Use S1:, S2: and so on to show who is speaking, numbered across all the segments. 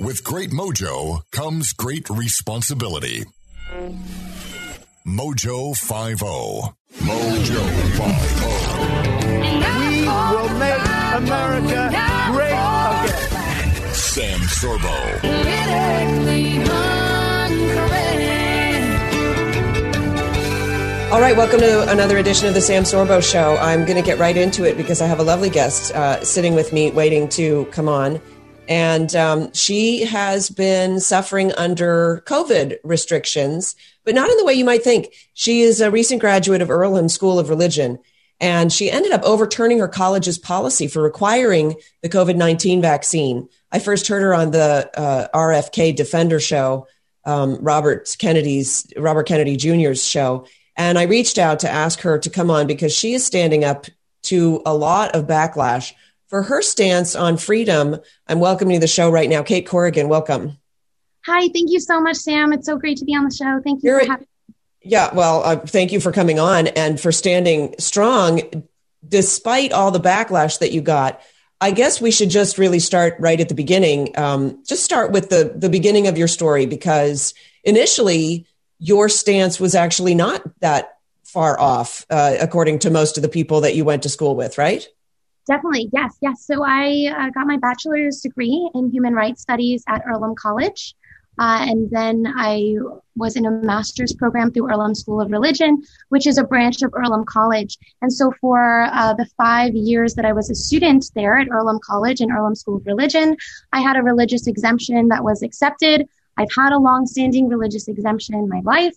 S1: With great mojo comes great responsibility. Mojo 50. Mojo 50.
S2: We will make America great again.
S1: Sam Sorbo.
S3: All right, welcome to another edition of the Sam Sorbo Show. I'm going to get right into it because I have a lovely guest uh, sitting with me, waiting to come on. And um, she has been suffering under COVID restrictions, but not in the way you might think. She is a recent graduate of Earlham School of Religion, and she ended up overturning her college's policy for requiring the COVID 19 vaccine. I first heard her on the uh, RFK Defender show, um, Robert Kennedy's Robert Kennedy Jr.'s show, and I reached out to ask her to come on because she is standing up to a lot of backlash for her stance on freedom. I'm welcoming to the show right now, Cait Corrigan. Welcome.
S4: Hi, thank you so much, Sam. It's so great to be on the show. Thank you
S3: You're-
S4: for having
S3: Yeah, well, uh, thank you for coming on and for standing strong despite all the backlash that you got. I guess we should just really start right at the beginning. Um, just start with the the beginning of your story because initially your stance was actually not that far off, uh, according to most of the people that you went to school with, right?
S4: Definitely, yes, yes. So I uh, got my bachelor's degree in human rights studies at Earlham College. Uh, and then I was in a master's program through Earlham School of Religion, which is a branch of Earlham College. And so for uh, the five years that I was a student there at Earlham College and Earlham School of Religion, I had a religious exemption that was accepted. I've had a long-standing religious exemption in my life.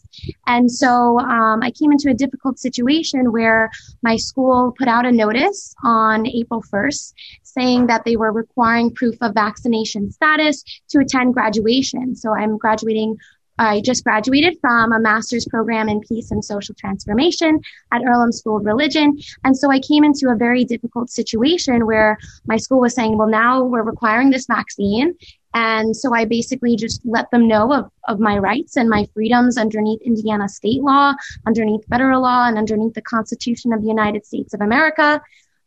S4: And so um, I came into a difficult situation where my school put out a notice on April 1st saying that they were requiring proof of vaccination status to attend graduation. So I'm graduating. I just graduated from a master's program in peace and social transformation at Earlham School of Religion. And so I came into a very difficult situation where my school was saying, well, now we're requiring this vaccine. And so I basically just let them know of, of my rights and my freedoms underneath Indiana state law, underneath federal law, and underneath the Constitution of the United States of America.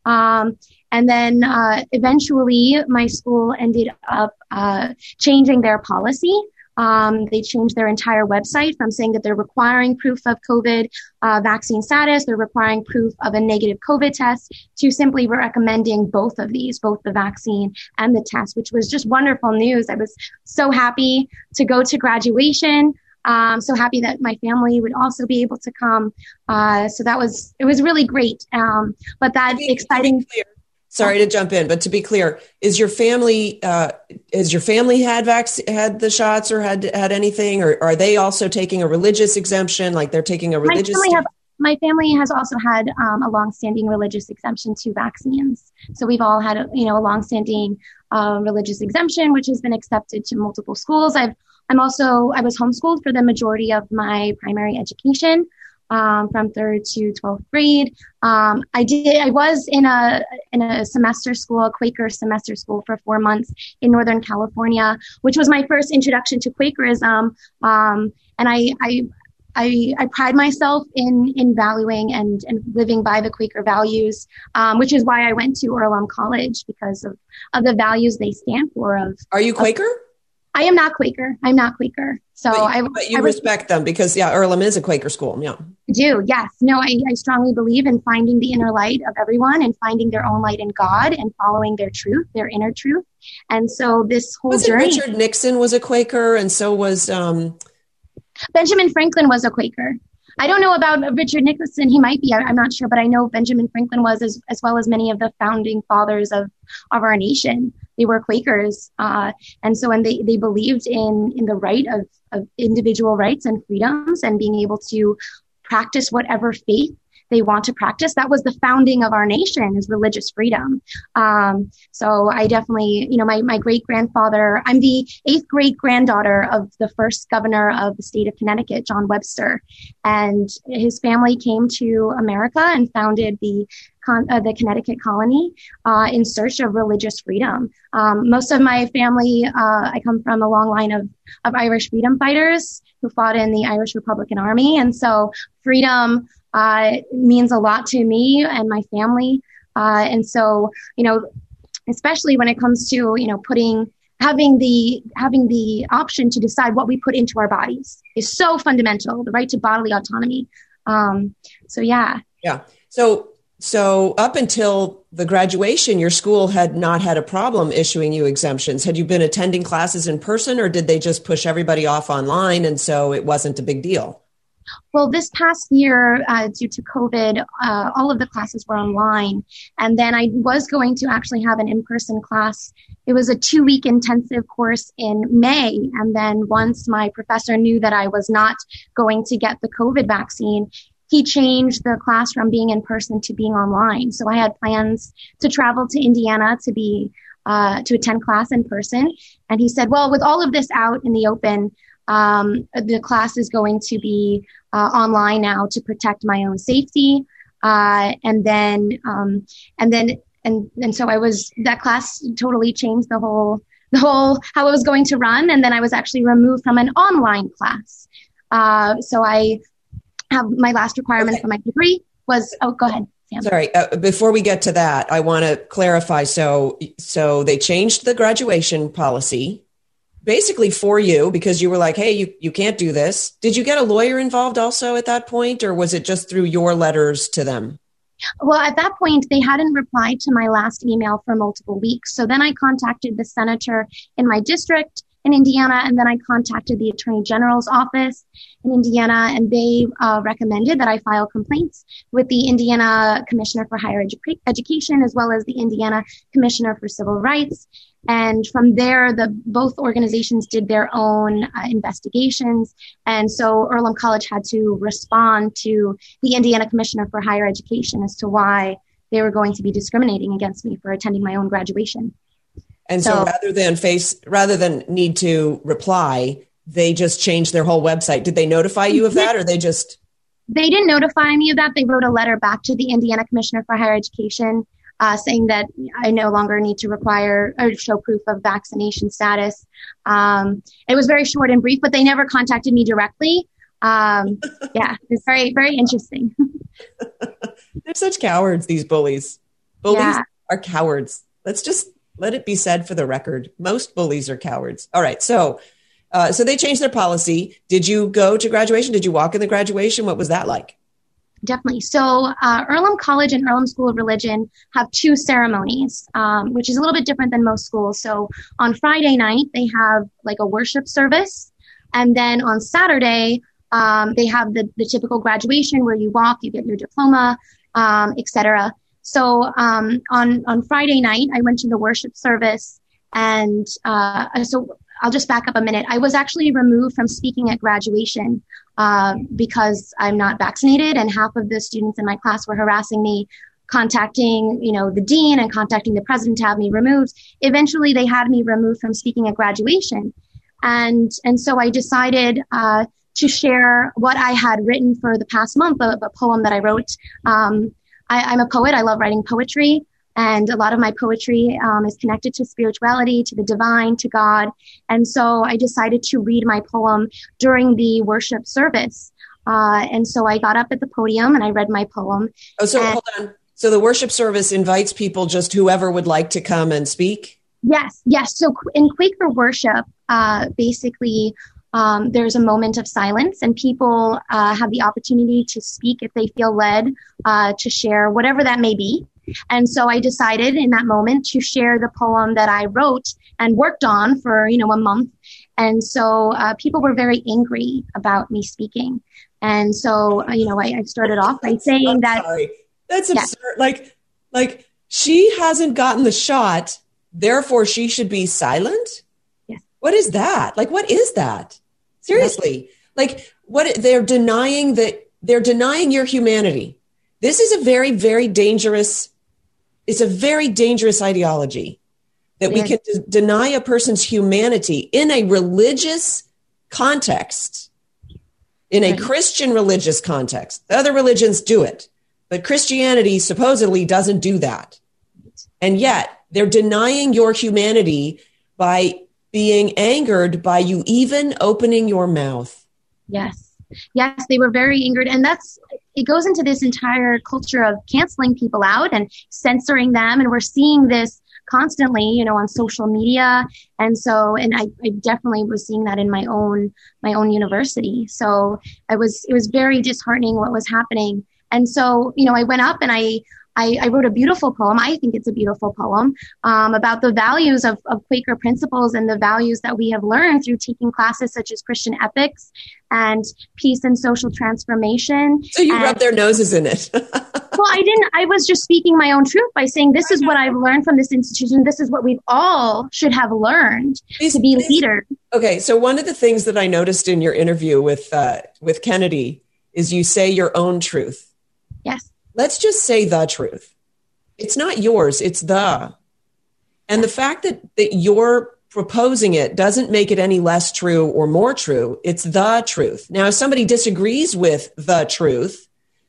S4: Um, and then uh, eventually, my school ended up uh, changing their policy. Um, they changed their entire website from saying that they're requiring proof of COVID uh, vaccine status, they're requiring proof of a negative COVID test, to simply recommending both of these, both the vaccine and the test, which was just wonderful news. I was so happy to go to graduation. Um, so happy that my family would also be able to come. Uh, so that was it was really great. Um, but that
S3: To be- to be
S4: exciting.
S3: clear- Sorry to jump in, but to be clear, is your family uh, has your family had vac- had the shots or had had anything, or are they also taking a religious exemption? Like they're taking a religious.
S4: my family have my family has also had um, a longstanding religious exemption to vaccines. So we've all had a, you know a longstanding uh, religious exemption, which has been accepted to multiple schools. I've I'm also I was homeschooled for the majority of my primary education. Um, from third to 12th grade. Um, I did, I was in a, in a semester school, a Quaker semester school for four months in Northern California, which was my first introduction to Quakerism. Um, and I, I, I, I pride myself in in valuing and, and living by the Quaker values, um, which is why I went to Earlham College because of, of the values they stand for. Of
S3: Are you Quaker?
S4: I am not Quaker. I'm not Quaker. So
S3: but,
S4: I,
S3: but you
S4: I
S3: respect them because yeah, Earlham is a Quaker school. Yeah.
S4: do. Yes. No, I, I strongly believe in finding the inner light of everyone and finding their own light in God and following their truth, their inner truth. And so this whole
S3: Was it
S4: journey.
S3: Richard Nixon was a Quaker, and so was um,
S4: Benjamin Franklin was a Quaker. I don't know about Richard Nixon. He might be. I, I'm not sure, but I know Benjamin Franklin was, as, as well as many of the founding fathers of, of our nation. They were Quakers, uh, and so and they, they believed in in the right of, of individual rights and freedoms and being able to practice whatever faith they want to practice. That was the founding of our nation is religious freedom. Um, so I definitely, you know, my, my great grandfather, I'm the eighth great granddaughter of the first governor of the state of Connecticut, John Webster. And his family came to America and founded the Con- uh, the Connecticut colony uh, in search of religious freedom. Um, most of my family, uh, I come from a long line of, of Irish freedom fighters who fought in the Irish Republican Army. And so freedom uh, means a lot to me and my family. Uh, and so, you know, especially when it comes to, you know, putting having the having the option to decide what we put into our bodies is so fundamental. The right to bodily autonomy. Um, so yeah.
S3: Yeah. So so up until the graduation, your school had not had a problem issuing you exemptions. Had you been attending classes in person, or did they just push everybody off online, and so it wasn't a big deal?
S4: Well, this past year, uh, due to COVID, uh, all of the classes were online. And then I was going to actually have an in person class. It was a two week intensive course in May. And then once my professor knew that I was not going to get the COVID vaccine, he changed the class from being in person to being online. So I had plans to travel to Indiana to be uh, to attend class in person. And he said, well, with all of this out in the open, um, the class is going to be uh, online now to protect my own safety. Uh, and then, um, and then, and, and so I was, that class totally changed the whole, the whole, how I was going to run. And then I was actually removed from an online class. Uh, so I have my last requirement okay. for my degree was, oh, go ahead.
S3: Sam. Sorry, uh, before we get to that, I want to clarify. So, so they changed the graduation policy basically for you because you were like, hey, you, you can't do this. Did you get a lawyer involved also at that point, or was it just through your letters to them?
S4: Well, at that point, they hadn't replied to my last email for multiple weeks. So then I contacted the senator in my district in Indiana, and then I contacted the Attorney General's office in Indiana, and they uh, recommended that I file complaints with the Indiana Commissioner for Higher Edu- Education as well as the Indiana Commissioner for Civil Rights. And from there, the both organizations did their own uh, investigations, and so Earlham College had to respond to the Indiana Commissioner for Higher Education as to why they were going to be discriminating against me for attending my own graduation.
S3: And so, so rather than face, rather than need to reply, they just changed their whole website. Did they notify you of that or they just?
S4: They didn't notify me of that. They wrote a letter back to the Indiana Commissioner for Higher Education uh, saying that I no longer need to require or show proof of vaccination status. Um, it was very short and brief, but they never contacted me directly. Um, yeah, it's very, very interesting.
S3: They're such cowards, these bullies. Bullies yeah. are cowards. Let's just let it be said for the record. Most bullies are cowards. All right. So, uh, so they changed their policy. Did you go to graduation? Did you walk in the graduation? What was that like?
S4: Definitely. So, uh, Earlham College and Earlham School of Religion have two ceremonies, um, which is a little bit different than most schools. So, on Friday night, they have like a worship service. And then on Saturday, um, they have the, the typical graduation where you walk, you get your diploma, um, etc. So um, on on Friday night, I went to the worship service, and uh, so I'll just back up a minute. I was actually removed from speaking at graduation uh, because I'm not vaccinated, and half of the students in my class were harassing me, contacting you know the dean and contacting the president to have me removed. Eventually, they had me removed from speaking at graduation, and and so I decided. Uh, to share what I had written for the past month, a, a poem that I wrote um, I, am a poet. I love writing poetry. And a lot of my poetry um, is connected to spirituality, to the divine, to God. And so I decided to read my poem during the worship service. Uh, and so I got up at the podium and I read my poem.
S3: Oh, so and- hold on. So the worship service invites people, just whoever would like to come and speak?
S4: Yes, yes. So in Quaker worship, uh, basically, um, there's a moment of silence and people uh, have the opportunity to speak if they feel led uh, to share whatever that may be. And so I decided in that moment to share the poem that I wrote and worked on for, you know, a month. And so uh, people were very angry about me speaking. And so, uh, you know, I, I started off by saying I'm that.
S3: Sorry. That's yeah. absurd. Like, like she hasn't gotten the shot, therefore she should be silent? What is that? Like, what is that? Seriously. Like, what they're denying that they're denying your humanity. This is a very, very dangerous, it's a very dangerous ideology that we can d- deny a person's humanity in a religious context, in a right. Christian religious context. The other religions do it, but Christianity supposedly doesn't do that. And yet they're denying your humanity by being angered by you even opening your mouth.
S4: Yes. Yes, they were very angered. And that's, it goes into this entire culture of canceling people out and censoring them. And we're seeing this constantly, you know, on social media. And so, and I, I definitely was seeing that in my own, my own university. So I was, it was very disheartening what was happening. And so, you know, I went up and I, I, I, wrote a beautiful poem. I think it's a beautiful poem um, about the values of, of, Quaker principles and the values that we have learned through taking classes such as Christian ethics and peace and social transformation.
S3: So you
S4: and,
S3: rub their noses in it.
S4: well, I didn't. I was just speaking my own truth by saying this is what I've learned from this institution. This is what we all should have learned these, to be these, leaders.
S3: Okay, so one of the things that I noticed in your interview with uh, with Kennedy is you say your own truth.
S4: Yes
S3: let's just say the truth. It's not yours, it's the. And the fact that, that you're proposing it doesn't make it any less true or more true. It's the truth. Now, if somebody disagrees with the truth,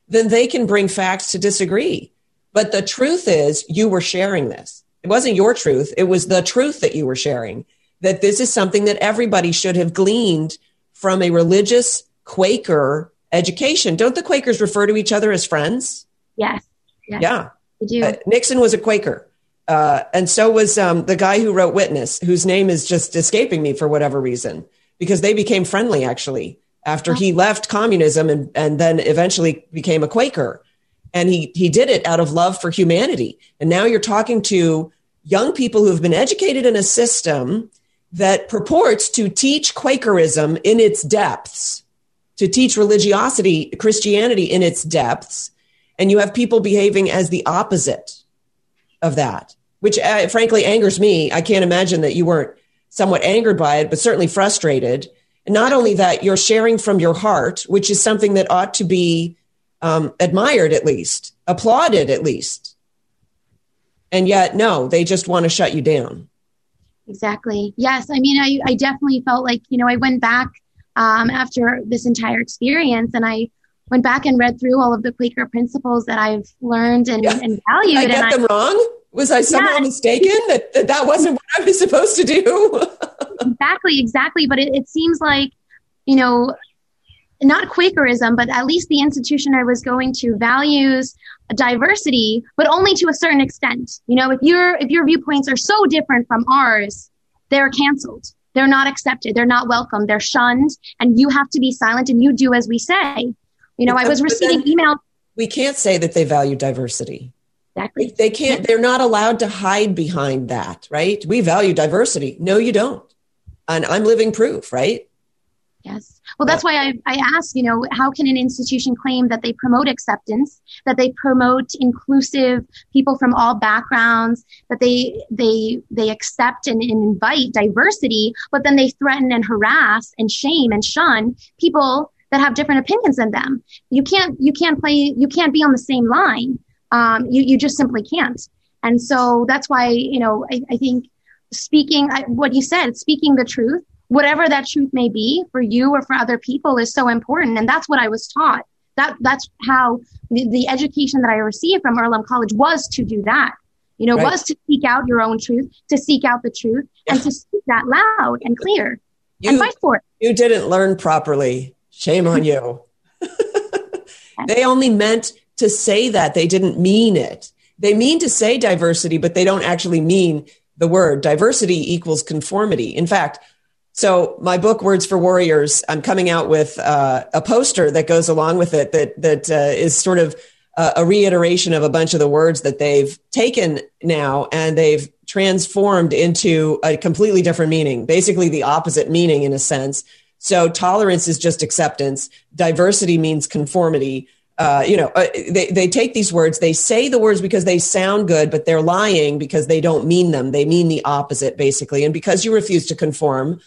S3: then they can bring facts to disagree. But the truth is, you were sharing this. It wasn't your truth, it was the truth that you were sharing. That this is something that everybody should have gleaned from a religious Quaker education. Don't the Quakers refer to each other as friends?
S4: Yes. yes
S3: yeah.
S4: do. Uh,
S3: Nixon was a Quaker. Uh, and so was um, the guy who wrote Witness, whose name is just escaping me for whatever reason, because they became friendly actually after he left communism and, and then eventually became a Quaker. And he, he did it out of love for humanity. And now you're talking to young people who have been educated in a system that purports to teach Quakerism in its depths, to teach religiosity, Christianity in its depths and you have people behaving as the opposite of that, which uh, frankly angers me. I can't imagine that you weren't somewhat angered by it, but certainly frustrated. And not only that, you're sharing from your heart, which is something that ought to be um, admired at least, applauded at least. And yet, no, they just want to shut you down.
S4: Exactly. Yes. I mean, I, I definitely felt like, you know, I went back um, after this entire experience and I went back and read through all of the Quaker principles that I've learned and, yeah. and valued.
S3: I get them I, wrong? Was I somehow yeah. mistaken that, that that wasn't what I was supposed to do?
S4: exactly, exactly. But it, it seems like, you know, not Quakerism, but at least the institution I was going to values diversity, but only to a certain extent. You know, if your if your viewpoints are so different from ours, they're canceled. They're not accepted. They're not welcome. They're shunned, and you have to be silent and you do as we say. You know, I was receiving emails.
S3: We can't say that they value diversity.
S4: Exactly.
S3: They can't, they're not allowed to hide behind that, right? We value diversity. No, you don't. And I'm living proof, right?
S4: Yes. Well, that's why I, I ask, you know, how can an institution claim that they promote acceptance, that they promote inclusive people from all backgrounds, that they, they, they accept and, and invite diversity, but then they threaten and harass and shame and shun people that have different opinions than them. You can't, you can't play, you can't be on the same line. Um, you, you just simply can't. And so that's why, you know, I, I think speaking, I, what you said, speaking the truth, whatever that truth may be for you or for other people is so important. And that's what I was taught. That, that's how the, the education that I received from Earlham College was to do that. You know, right. was to seek out your own truth, to seek out the truth, yeah. and to speak that loud and clear you, and fight for it.
S3: You didn't learn properly Shame on you. they only meant to say that. They didn't mean it. They mean to say diversity, but they don't actually mean the word. Diversity equals conformity. In fact, so my book, Words for Warriors, I'm coming out with uh, a poster that goes along with it that that uh, is sort of uh, a reiteration of a bunch of the words that they've taken now and they've transformed into a completely different meaning, basically the opposite meaning in a sense. So tolerance is just acceptance. Diversity means conformity. Uh, you know, uh, they, they take these words, they say the words because they sound good, but they're lying because they don't mean them. They mean the opposite, basically. And because you refuse to conform,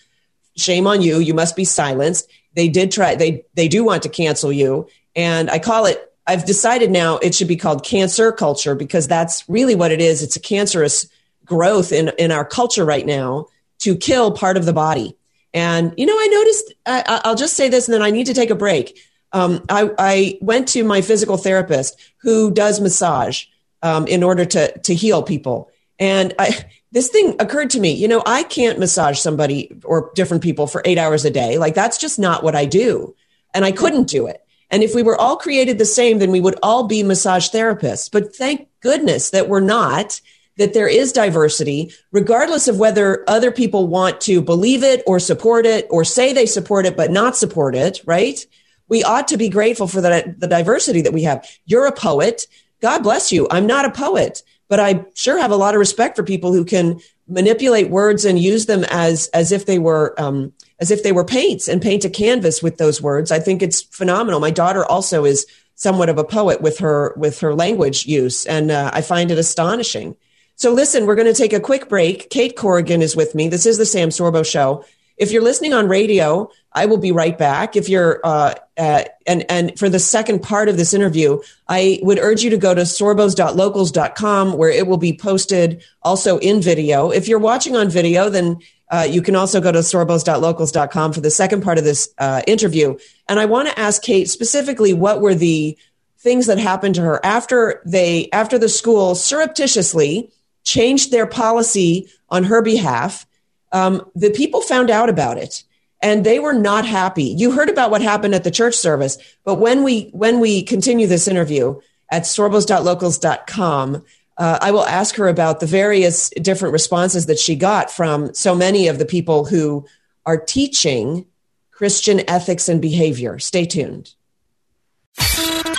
S3: shame on you. You must be silenced. They did try, they, they do want to cancel you. And I call it, I've decided now it should be called cancer culture because that's really what it is. It's a cancerous growth in, in our culture right now to kill part of the body. And, you know, I noticed, I, will just say this and then I need to take a break. Um, I, I, went to my physical therapist who does massage um, in order to, to heal people. And I, this thing occurred to me, you know, I can't massage somebody or different people for eight hours a day. Like that's just not what I do. And I couldn't do it. And if we were all created the same, then we would all be massage therapists. But thank goodness that we're not that there is diversity, regardless of whether other people want to believe it or support it or say they support it but not support it, right? We ought to be grateful for the, the diversity that we have. You're a poet. God bless you. I'm not a poet, but I sure have a lot of respect for people who can manipulate words and use them as as if they were um, as if they were paints and paint a canvas with those words. I think it's phenomenal. My daughter also is somewhat of a poet with her with her language use, and uh, I find it astonishing. So listen, we're going to take a quick break. Cait Corrigan is with me. This is the Sam Sorbo Show. If you're listening on radio, I will be right back. If you're, uh, uh, and, and for the second part of this interview, I would urge you to go to sorbos.locals.com where it will be posted also in video. If you're watching on video, then uh, you can also go to sorbos.locals.com for the second part of this uh, interview. And I want to ask Cait specifically what were the things that happened to her after they, after the school surreptitiously changed their policy on her behalf um, the people found out about it and they were not happy. You heard about what happened at the church service, but when we when we continue this interview at sorbos.locals.com, uh, I will ask her about the various different responses that she got from so many of the people who are teaching Christian ethics and behavior. Stay tuned.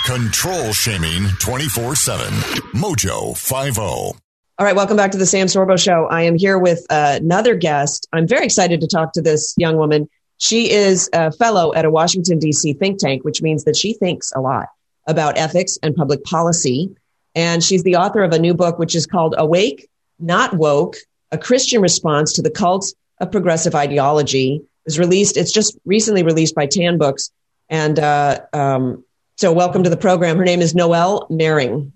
S1: Control shaming 24 7. Mojo 50.
S3: All right, welcome back to the Sam Sorbo Show. I am here with uh, another guest. I'm very excited to talk to this young woman. She is a fellow at a Washington, D.C. think tank, which means that she thinks a lot about ethics and public policy. And she's the author of a new book, which is called Awake, Not Woke, a Christian response to the cult of progressive ideology. It was released, it's just recently released by Tan Books. And uh, um, so welcome to the program. Her name is Noelle Mering.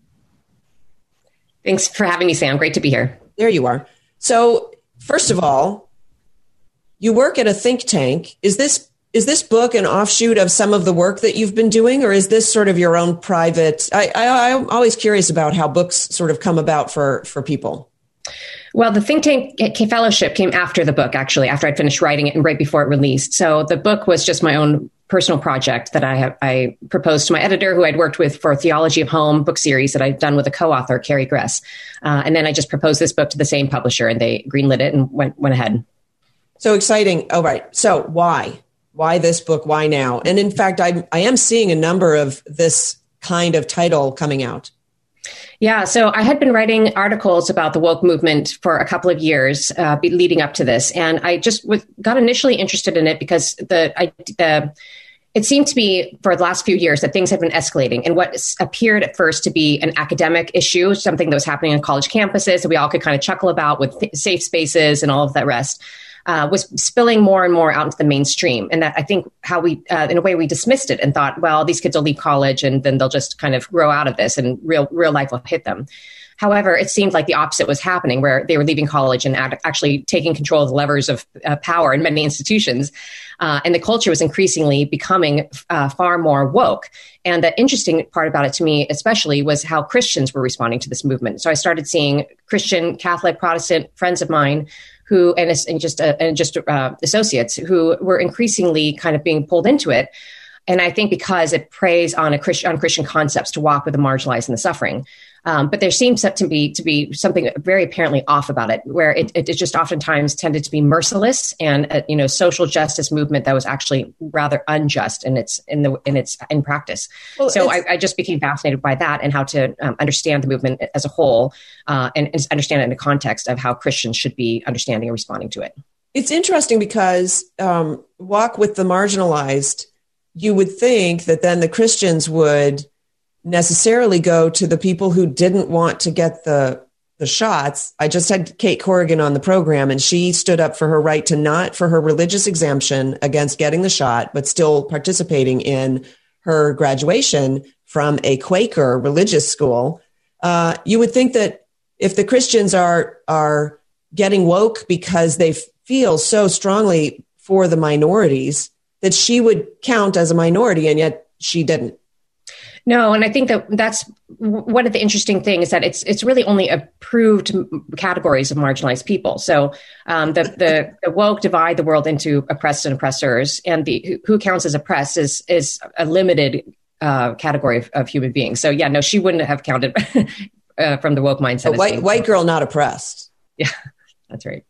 S5: Thanks for having me, Sam. Great to be here.
S3: There you are. So, first of all, you work at a think tank. Is this is this book an offshoot of some of the work that you've been doing, or is this sort of your own private? I, I, I'm always curious about how books sort of come about for for people.
S5: Well, the think tank fellowship came after the book, actually, after I'd finished writing it and right before it released. So the book was just my own personal project that I have I proposed to my editor, who I'd worked with for a Theology of Home book series that I'd done with a co-author, Carrie Gress, uh, and then I just proposed this book to the same publisher, and they greenlit it and went went ahead.
S3: So exciting! All right, so why why this book? Why now? And in fact, I I am seeing a number of this kind of title coming out.
S5: Yeah, so I had been writing articles about the woke movement for a couple of years uh, leading up to this, and I just was, got initially interested in it because the I, the it seemed to be for the last few years that things have been escalating and what appeared at first to be an academic issue something that was happening on college campuses that we all could kind of chuckle about with safe spaces and all of that rest uh, was spilling more and more out into the mainstream. And that I think how we, uh, in a way, we dismissed it and thought, well, these kids will leave college and then they'll just kind of grow out of this and real, real life will hit them. However, it seemed like the opposite was happening, where they were leaving college and actually taking control of the levers of uh, power in many institutions. Uh, and the culture was increasingly becoming uh, far more woke. And the interesting part about it to me, especially, was how Christians were responding to this movement. So I started seeing Christian, Catholic, Protestant friends of mine who and, and just uh, and just uh, associates who were increasingly kind of being pulled into it. And I think because it preys on a Christian on Christian concepts to walk with the marginalized and the suffering. Um, but there seems to be to be something very apparently off about it, where it, it, just oftentimes tended to be merciless and a, you know social justice movement that was actually rather unjust in its in the in its in practice. Well, so I, I, just became fascinated by that and how to um, understand the movement as a whole uh, and, and understand it in the context of how Christians should be understanding and responding to it.
S3: It's interesting because um, walk with the marginalized. You would think that then the Christians would necessarily go to the people who didn't want to get the the shots. I just had Cait Corrigan on the program and she stood up for her right to not for her religious exemption against getting the shot, but still participating in her graduation from a Quaker religious school. Uh, you would think that if the Christians are are getting woke because they feel so strongly for the minorities, that she would count as a minority, and yet she didn't.
S5: No, and I think that that's one of the interesting things is that it's it's really only approved categories of marginalized people. So um, the, the, the woke divide the world into oppressed and oppressors, and the who counts as oppressed is is a limited uh, category of, of, human beings. So yeah, no, she wouldn't have counted uh, from the woke mindset.
S3: white white girl not oppressed.
S5: Yeah, that's right.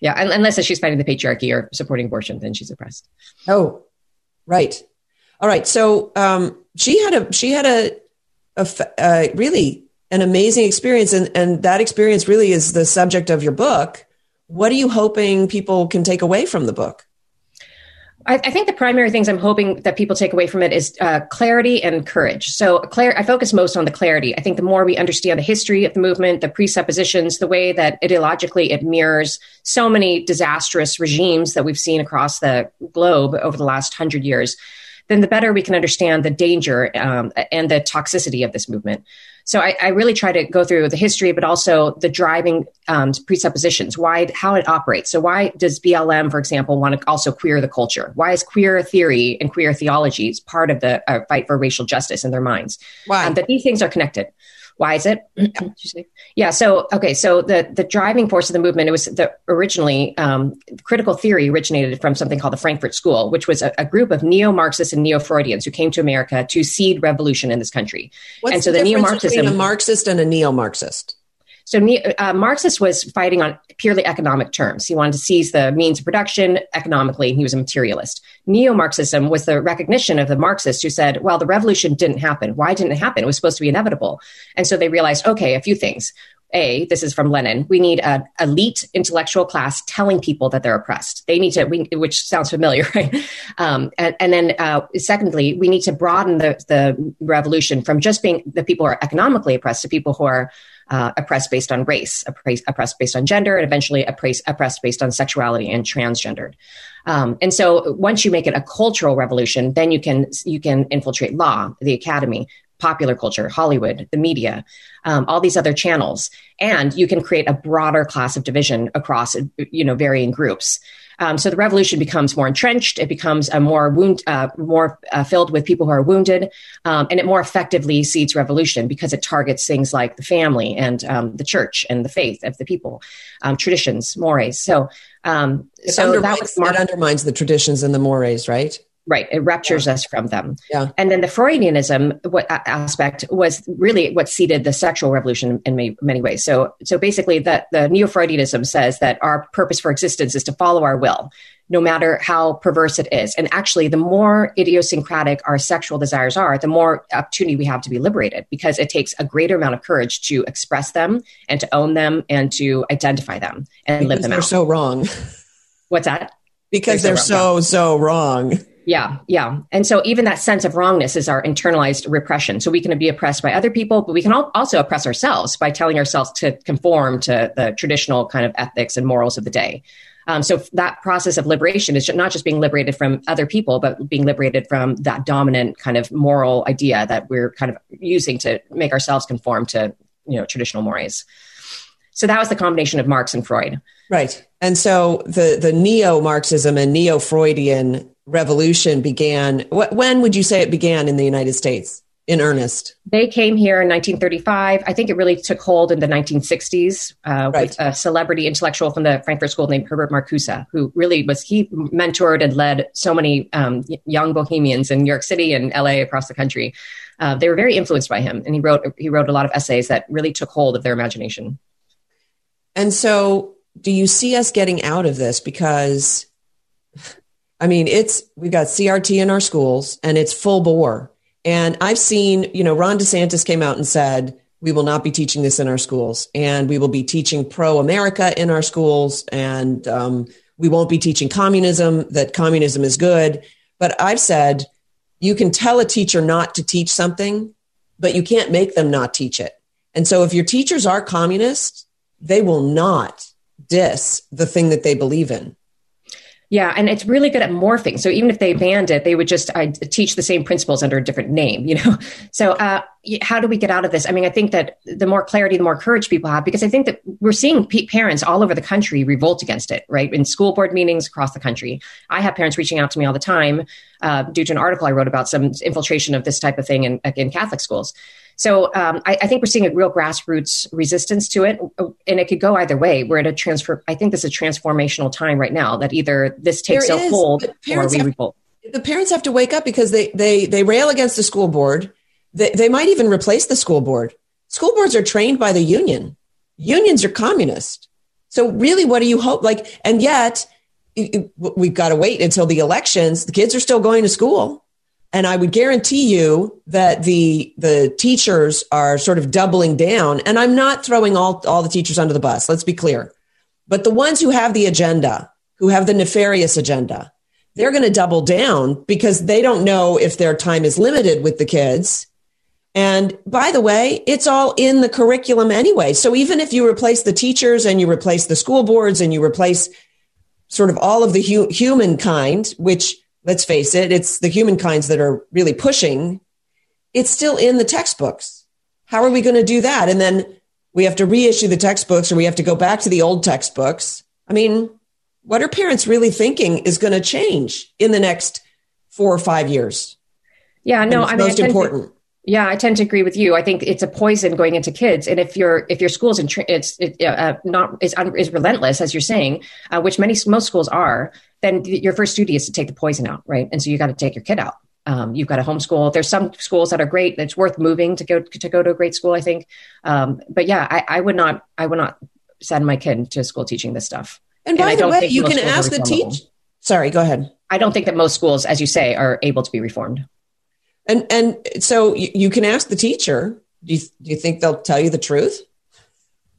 S5: Yeah, unless she's fighting the patriarchy or supporting abortion, then she's oppressed.
S3: Oh, right. All right. So um, she had a she had a, a uh, really an amazing experience, and and that experience really is the subject of your book. What are you hoping people can take away from the book?
S5: I, I, think the primary things I'm hoping that people take away from it is uh, clarity and courage. So, clar- I focus most on the clarity. I think the more we understand the history of the movement, the presuppositions, the way that ideologically it mirrors so many disastrous regimes that we've seen across the globe over the last hundred years, then the better we can understand the danger um, and the toxicity of this movement. So I, I, really try to go through the history, but also the driving um, presuppositions, why, how it operates. So why does BLM, for example, want to also queer the culture? Why is queer theory and queer theology part of the uh, fight for racial justice in their minds?
S3: Why?
S5: Um, that these things are connected. Why is it? yeah. So okay. So the the driving force of the movement it was the originally um, critical theory originated from something called the Frankfurt School, which was a, a group of neo Marxists and neo Freudians who came to America to seed revolution in this country.
S3: What's and so the, the neo Marxism, a Marxist and a neo Marxist.
S5: So uh, Marxist was fighting on purely economic terms. He wanted to seize the means of production economically, and he was a materialist. Neo-Marxism was the recognition of the Marxists who said, well, the revolution didn't happen. Why didn't it happen? It was supposed to be inevitable. And so they realized, okay, a few things. A, this is from Lenin. We need an elite intellectual class telling people that they're oppressed. They need to, we, which sounds familiar, right? Um, and, and, then, uh, secondly, we need to broaden the, the revolution from just being the people who are economically oppressed to people who are uh, oppressed based on race, oppressed based on gender, and eventually oppressed, oppressed based on sexuality and transgendered. Um, and so once you make it a cultural revolution, then you can you can infiltrate law, the academy, popular culture, Hollywood, the media, um, all these other channels, and you can create a broader class of division across you know varying groups. Um, so the revolution becomes more entrenched. It becomes a more wound, uh, more uh, filled with people who are wounded, um, and it more effectively seeds revolution because it targets things like the family and um, the church and the faith of the people, um, traditions, mores. So, um, so
S3: that was mar- it undermines the traditions and the mores, right?
S5: Right. It ruptures yeah. us from them.
S3: Yeah.
S5: And then the Freudianism what, aspect was really what seeded the sexual revolution in many, many ways. So, so basically that the neo-Freudianism says that our purpose for existence is to follow our will, no matter how perverse it is. And actually, the more idiosyncratic our sexual desires are, the more opportunity we have to be liberated because it takes a greater amount of courage to express them and to own them and to identify them and
S3: because
S5: live them
S3: they're
S5: out.
S3: so wrong.
S5: What's that?
S3: Because they're, they're so, so, so wrong.
S5: Yeah, yeah. And so even that sense of wrongness is our internalized repression. So we can be oppressed by other people, but we can also oppress ourselves by telling ourselves to conform to the traditional kind of ethics and morals of the day. Um, so that process of liberation is not just being liberated from other people, but being liberated from that dominant kind of moral idea that we're kind of using to make ourselves conform to you know traditional mores. So that was the combination of Marx and Freud.
S3: Right. And so the the neo Marxism and neo Freudian revolution began when would you say it began in the united states in earnest?
S5: They came here in 1935 i think it really took hold in the 1960s uh, right. with a celebrity intellectual from the frankfurt school named herbert marcuse who really was he mentored and led so many um, young bohemians in new york city and la across the country. Uh, they were very influenced by him and he wrote he wrote a lot of essays that really took hold of their imagination.
S3: And so do you see us getting out of this? Because I mean, it's we've got CRT in our schools and it's full bore. And I've seen, you know, Ron DeSantis came out and said, we will not be teaching this in our schools and we will be teaching pro America in our schools and um, we won't be teaching communism, that communism is good. But I've said, you can tell a teacher not to teach something, but you can't make them not teach it. And so if your teachers are communists, they will not diss the thing that they believe in.
S5: Yeah, and it's really good at morphing. So even if they banned it, they would just I teach the same principles under a different name. You know, so uh, how do we get out of this? I mean, I think that the more clarity, the more courage people have, because I think that we're seeing p- parents all over the country revolt against it. Right in school board meetings across the country, I have parents reaching out to me all the time uh, due to an article I wrote about some infiltration of this type of thing in, in Catholic schools. So um, I, I, think we're seeing a real grassroots resistance to it, and it could go either way. We're at a transfer. I think this is a transformational time right now that either this takes there a is, hold or we revolt.
S3: The parents have to wake up because they they they rail against the school board. They, they might even replace the school board. School boards are trained by the union. Unions are communist. So really, what do you hope? Like, and yet we've got to wait until the elections. The kids are still going to school. And I would guarantee you that the the teachers are sort of doubling down. And I'm not throwing all, all the teachers under the bus. Let's be clear. But the ones who have the agenda, who have the nefarious agenda, they're going to double down because they don't know if their time is limited with the kids. And by the way, it's all in the curriculum anyway. So even if you replace the teachers and you replace the school boards and you replace sort of all of the hu- humankind, which let's face it, it's the humankinds that are really pushing, it's still in the textbooks. How are we going to do that? And then we have to reissue the textbooks or we have to go back to the old textbooks. I mean, what are parents really thinking is going to change in the next four or five years?
S5: Yeah, no,
S3: I mean, most important.
S5: To, yeah, I tend to agree with you. I think it's a poison going into kids, and if your if your school's in, it's it, uh, not is is relentless as you're saying, uh, which many most schools are, then your first duty is to take the poison out, right? And so you got to take your kid out. Um, you've got a homeschool. There's some schools that are great. It's worth moving to go to go to a great school, I think. Um, but yeah, I, I would not I would not send my kid to school teaching this stuff.
S3: And by and the way, you can ask the teach. Sorry, go ahead.
S5: I don't think that most schools, as you say, are able to be reformed.
S3: And and so you, you can ask the teacher. Do you, do you think they'll tell you the truth?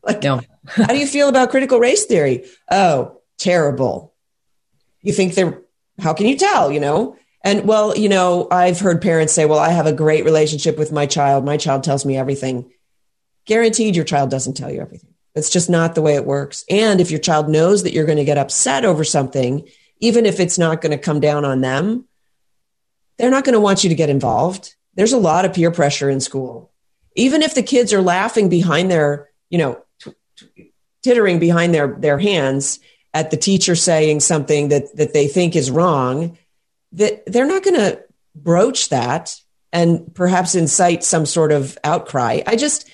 S5: Like, no.
S3: how do you feel about critical race theory? Oh, terrible. You think they're, how can you tell, you know? And well, you know, I've heard parents say, well, I have a great relationship with my child. My child tells me everything. Guaranteed your child doesn't tell you everything. That's just not the way it works. And if your child knows that you're going to get upset over something, even if it's not going to come down on them, they're not going to want you to get involved. There's a lot of peer pressure in school. Even if the kids are laughing behind their, you know, t- t- tittering behind their, their hands at the teacher saying something that, that they think is wrong, that they're not going to broach that and perhaps incite some sort of outcry. I just,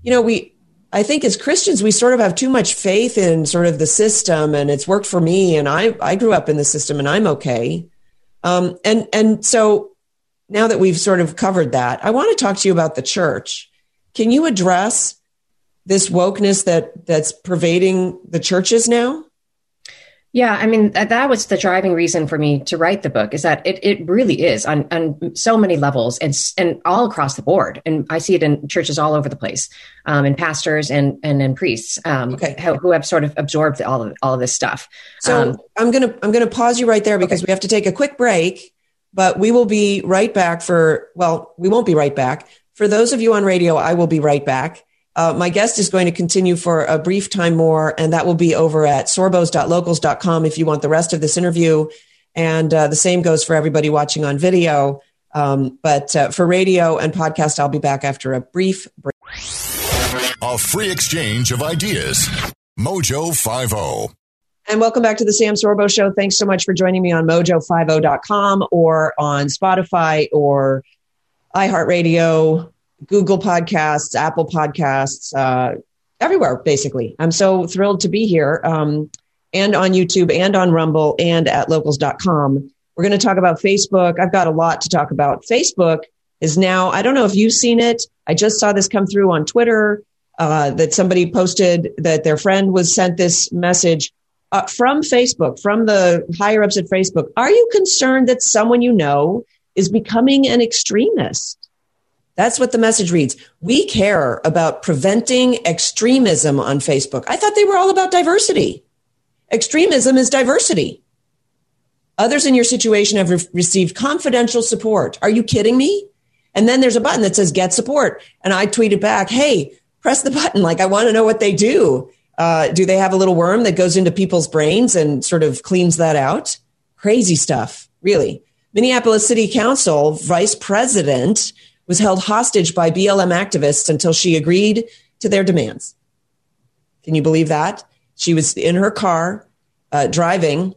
S3: you know, we, I think as Christians, we sort of have too much faith in sort of the system and it's worked for me. And I, I grew up in the system and I'm okay. Um, and and so now that we've sort of covered that, I want to talk to you about the church. Can you address this wokeness that that's pervading the churches now?
S5: Yeah, I mean that, that was the driving reason for me to write the book is that it, it really is on, on so many levels and and all across the board, and I see it in churches all over the place, um, and pastors and and, and priests um, okay. who, who, have sort of absorbed all of all of this stuff.
S3: So um, I'm gonna I'm gonna pause you right there because okay. we have to take a quick break, but we will be right back for well we won't be right back for those of you on radio. I will be right back. Uh, my guest is going to continue for a brief time more, and that will be over at sorbos.locals.com if you want the rest of this interview. And uh, the same goes for everybody watching on video. Um, but uh, for radio and podcast, I'll be back after a brief break.
S1: A free exchange of ideas. Mojo 50.
S3: And welcome back to the Sam Sorbo Show. Thanks so much for joining me on mojo50.com or on Spotify or iHeartRadio Google Podcasts, Apple Podcasts, uh, everywhere, basically. I'm so thrilled to be here um, and on YouTube and on Rumble and at locals.com. We're going to talk about Facebook. I've got a lot to talk about. Facebook is now, I don't know if you've seen it. I just saw this come through on Twitter uh, that somebody posted that their friend was sent this message uh, from Facebook, from the higher ups at Facebook. Are you concerned that someone you know is becoming an extremist? That's what the message reads. We care about preventing extremism on Facebook. I thought they were all about diversity. Extremism is diversity. Others in your situation have re- received confidential support. Are you kidding me? And then there's a button that says get support. And I tweeted back, hey, press the button. Like, I want to know what they do. Uh, do they have a little worm that goes into people's brains and sort of cleans that out? Crazy stuff, really. Minneapolis City Council vice president was held hostage by BLM activists until she agreed to their demands. Can you believe that? She was in her car uh, driving,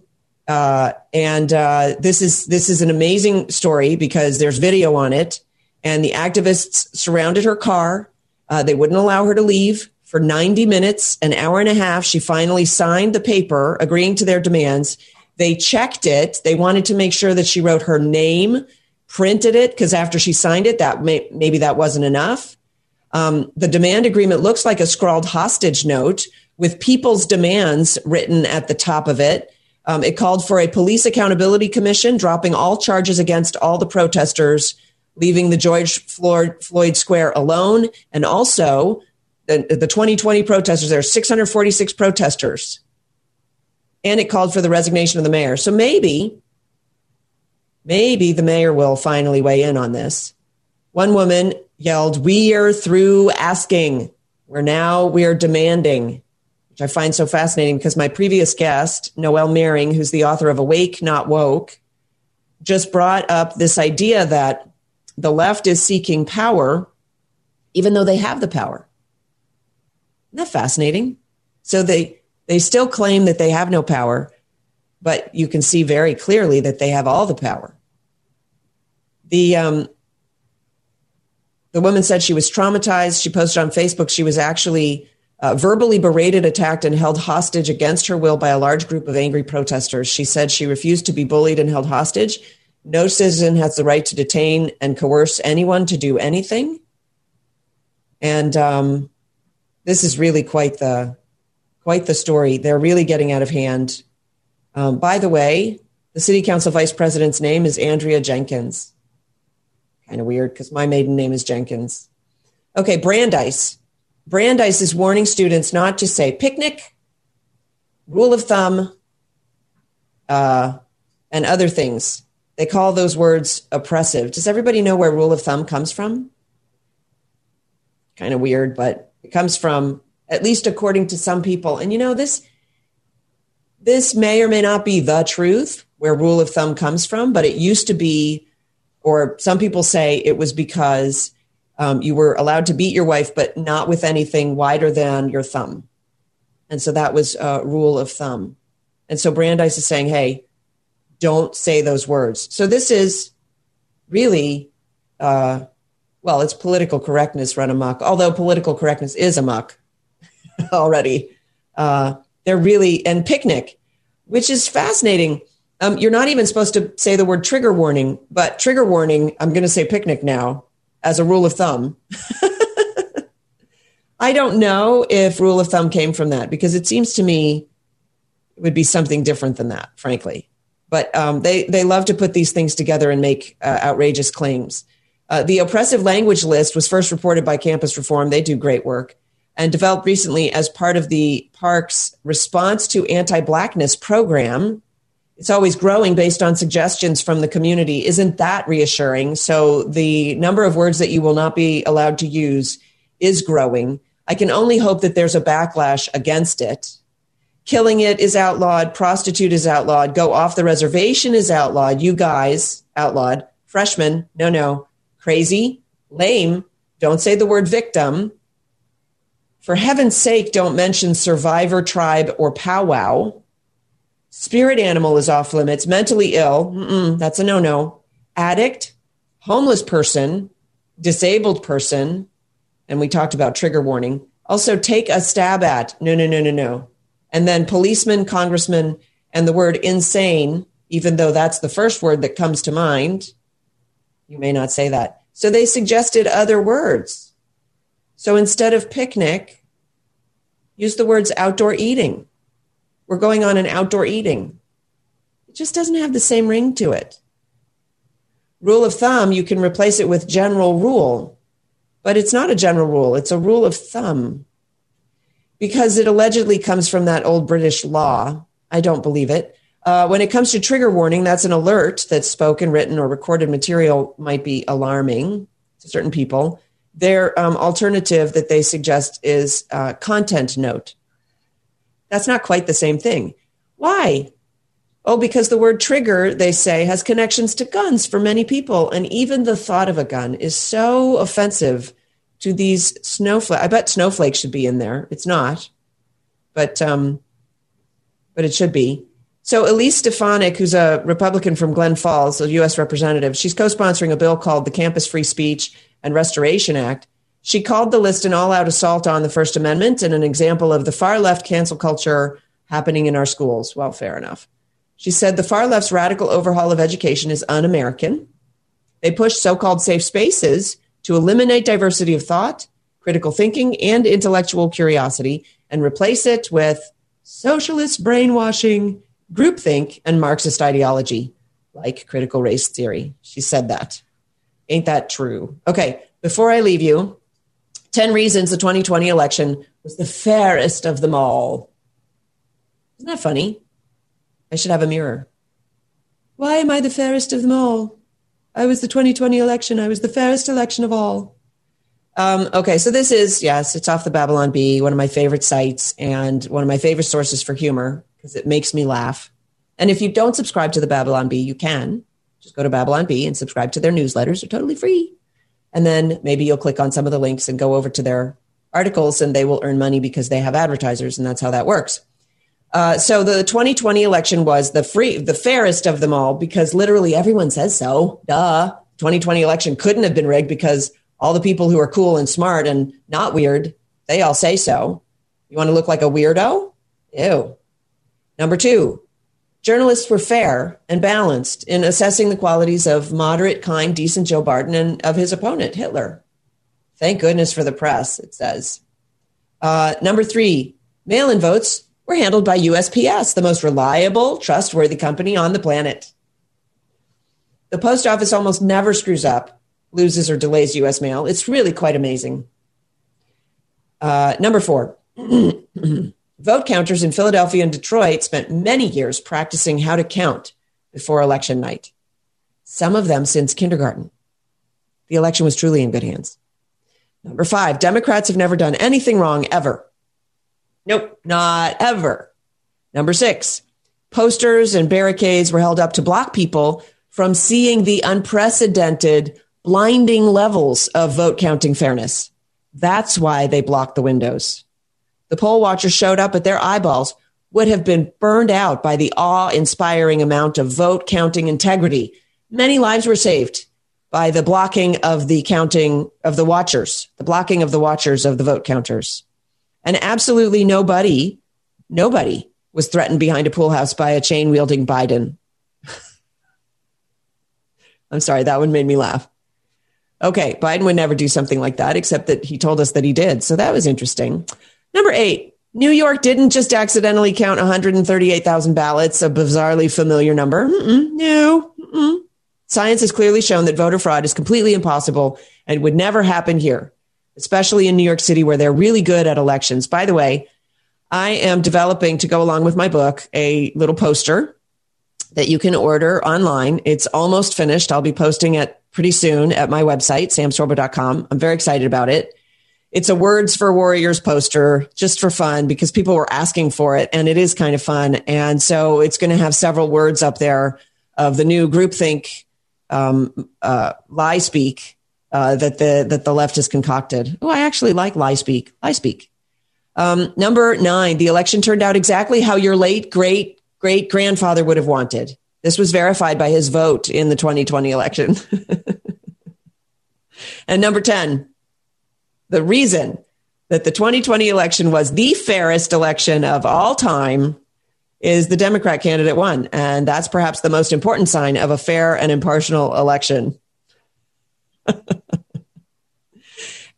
S3: uh, and uh, this is this is an amazing story because there's video on it. And the activists surrounded her car. Uh, they wouldn't allow her to leave for 90 minutes, an hour and a half. She finally signed the paper agreeing to their demands. They checked it. They wanted to make sure that she wrote her name, printed it because after she signed it, that may, maybe that wasn't enough. Um, the demand agreement looks like a scrawled hostage note with people's demands written at the top of it. Um, it called for a police accountability commission, dropping all charges against all the protesters, leaving the George Floyd Square alone, and also the, the 2020 protesters. There are 646 protesters, and it called for the resignation of the mayor. So maybe, maybe the mayor will finally weigh in on this. One woman yelled, "We are through asking. We're now we are demanding." which I find so fascinating because my previous guest, Noelle Mering, who's the author of Awake, Not Woke, just brought up this idea that the left is seeking power, even though they have the power. Isn't that fascinating? So they, they still claim that they have no power, but you can see very clearly that they have all the power. The, um, the woman said she was traumatized. She posted on Facebook she was actually uh, verbally berated, attacked, and held hostage against her will by a large group of angry protesters. She said she refused to be bullied and held hostage. No citizen has the right to detain and coerce anyone to do anything. And um, this is really quite the quite the story. They're really getting out of hand. Um, by the way, the city council vice president's name is Andrea Jenkins. Kind of weird because my maiden name is Jenkins. Okay, Brandeis. Brandeis is warning students not to say picnic, rule of thumb, uh, and other things. They call those words oppressive. Does everybody know where rule of thumb comes from? Kind of weird, but it comes from, at least according to some people. And you know, this this may or may not be the truth where rule of thumb comes from, but it used to be, or some people say it was because um, you were allowed to beat your wife, but not with anything wider than your thumb. And so that was a rule of thumb. And so Brandeis is saying, hey, don't say those words. So this is really, uh, well, it's political correctness run amok, although political correctness is amok already. Uh, they're really, and picnic, which is fascinating. Um, you're not even supposed to say the word trigger warning, but trigger warning, I'm going to say picnic now as a rule of thumb. I don't know if rule of thumb came from that because it seems to me it would be something different than that, frankly. But um, they they love to put these things together and make uh, outrageous claims. Uh, the oppressive language list was first reported by Campus Reform. They do great work and developed recently as part of the park's response to anti-blackness program it's always growing based on suggestions from the community. Isn't that reassuring? So the number of words that you will not be allowed to use is growing. I can only hope that there's a backlash against it. Killing it is outlawed. Prostitute is outlawed. Go off the reservation is outlawed. You guys, outlawed. Freshmen, no, no. Crazy, lame. Don't say the word victim. For heaven's sake, don't mention survivor, tribe, or powwow. Spirit animal is off limits. Mentally ill, that's a no no. Addict, homeless person, disabled person, and we talked about trigger warning. Also, take a stab at. No, no, no, no, no. And then policeman, congressman, and the word insane, even though that's the first word that comes to mind, you may not say that. So they suggested other words. So instead of picnic, use the words outdoor eating we're going on an outdoor eating. It just doesn't have the same ring to it. Rule of thumb, you can replace it with general rule, but it's not a general rule, it's a rule of thumb because it allegedly comes from that old British law. I don't believe it. Uh, when it comes to trigger warning, that's an alert that spoken, written, or recorded material might be alarming to certain people. Their um, alternative that they suggest is uh, content note. That's not quite the same thing. Why? Oh, because the word trigger, they say, has connections to guns for many people. And even the thought of a gun is so offensive to these snowflakes. I bet snowflakes should be in there. It's not, but, um, but it should be. So Elise Stefanik, who's a Republican from Glen Falls, a U.S. representative, she's co-sponsoring a bill called the Campus Free Speech and Restoration Act. She called the list an all out assault on the First Amendment and an example of the far left cancel culture happening in our schools. Well, fair enough. She said the far left's radical overhaul of education is un American. They push so called safe spaces to eliminate diversity of thought critical thinking, and intellectual curiosity and replace it with socialist brainwashing, groupthink, and Marxist ideology, like critical race theory. She said that. Ain't that true? Okay, before I leave you, 10 reasons the 2020 election was the fairest of them all. Isn't that funny? I should have a mirror. Why am I the fairest of them all? I was the 2020 election. I was the fairest election of all. Um, okay, so this is, yes, it's off the Babylon Bee, one of my favorite sites and one of my favorite sources for humor because it makes me laugh. And if you don't subscribe to the Babylon Bee, you can just go to Babylon Bee and subscribe to their newsletters. They're totally free. And then maybe you'll click on some of the links and go over to their articles and they will earn money because they have advertisers. And that's how that works. Uh, so the 2020 election was the free, the fairest of them all because literally everyone says so. Duh. 2020 election couldn't have been rigged because all the people who are cool and smart and not weird, they all say so. You want to look like a weirdo? Ew. Number two, journalists were fair and balanced in assessing the qualities of moderate, kind, decent Joe Biden and of his opponent, Hitler. Thank goodness for the press, it says. Uh, number three, mail in votes were handled by USPS, the most reliable, trustworthy company on the planet. The post office almost never screws up, loses, or delays US mail. It's really quite amazing. Uh, number four, vote counters in Philadelphia and Detroit spent many years practicing how to count before election night, some of them since kindergarten. The election was truly in good hands. Number five, Democrats have never done anything wrong ever. Nope, not ever. Number six, posters and barricades were held up to block people from seeing the unprecedented, blinding levels of vote counting fairness. That's why they blocked the windows. The poll watchers showed up, but their eyeballs would have been burned out by the awe inspiring amount of vote counting integrity. Many lives were saved by the blocking of the counting of the watchers, the blocking of the watchers of the vote counters. And absolutely nobody, nobody was threatened behind a pool house by a chain wielding Biden. I'm sorry, that one made me laugh. Okay, Biden would never do something like that, except that he told us that he did. So that was interesting. Number eight, New York didn't just accidentally count 138,000 ballots, a bizarrely familiar number. Mm-mm, no. Mm-mm. Science has clearly shown that voter fraud is completely impossible and would never happen here especially in New York City, where they're really good at elections. By the way, I am developing to go along with my book a little poster that you can order online. It's almost finished. I'll be posting it pretty soon at my website, samsorbo.com. I'm very excited about it. It's a Words for Warriors poster just for fun because people were asking for it and it is kind of fun. And so it's going to have several words up there of the new groupthink um, uh, lie speak uh, that the that the left has concocted. Oh, I actually like lie speak. Lie speak. Um, number nine, the election turned out exactly how your late great great grandfather would have wanted. This was verified by his vote in the 2020 election. and number 10, the reason that the 2020 election was the fairest election of all time is the Democrat candidate won. And that's perhaps the most important sign of a fair and impartial election.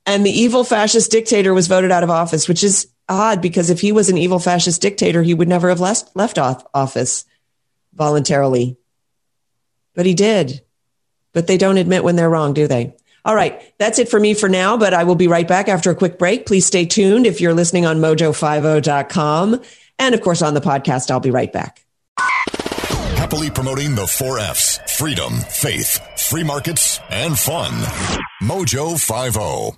S3: and the evil fascist dictator was voted out of office, which is odd because if he was an evil fascist dictator, he would never have left, left off office voluntarily. But he did. But they don't admit when they're wrong, do they? All right, that's it for me for now, but I will be right back after a quick break. Please stay tuned if you're listening on mojo50.com. And of course, on the podcast, I'll be right back
S1: happily promoting the four F's freedom, faith, free markets, and fun. Mojo 50.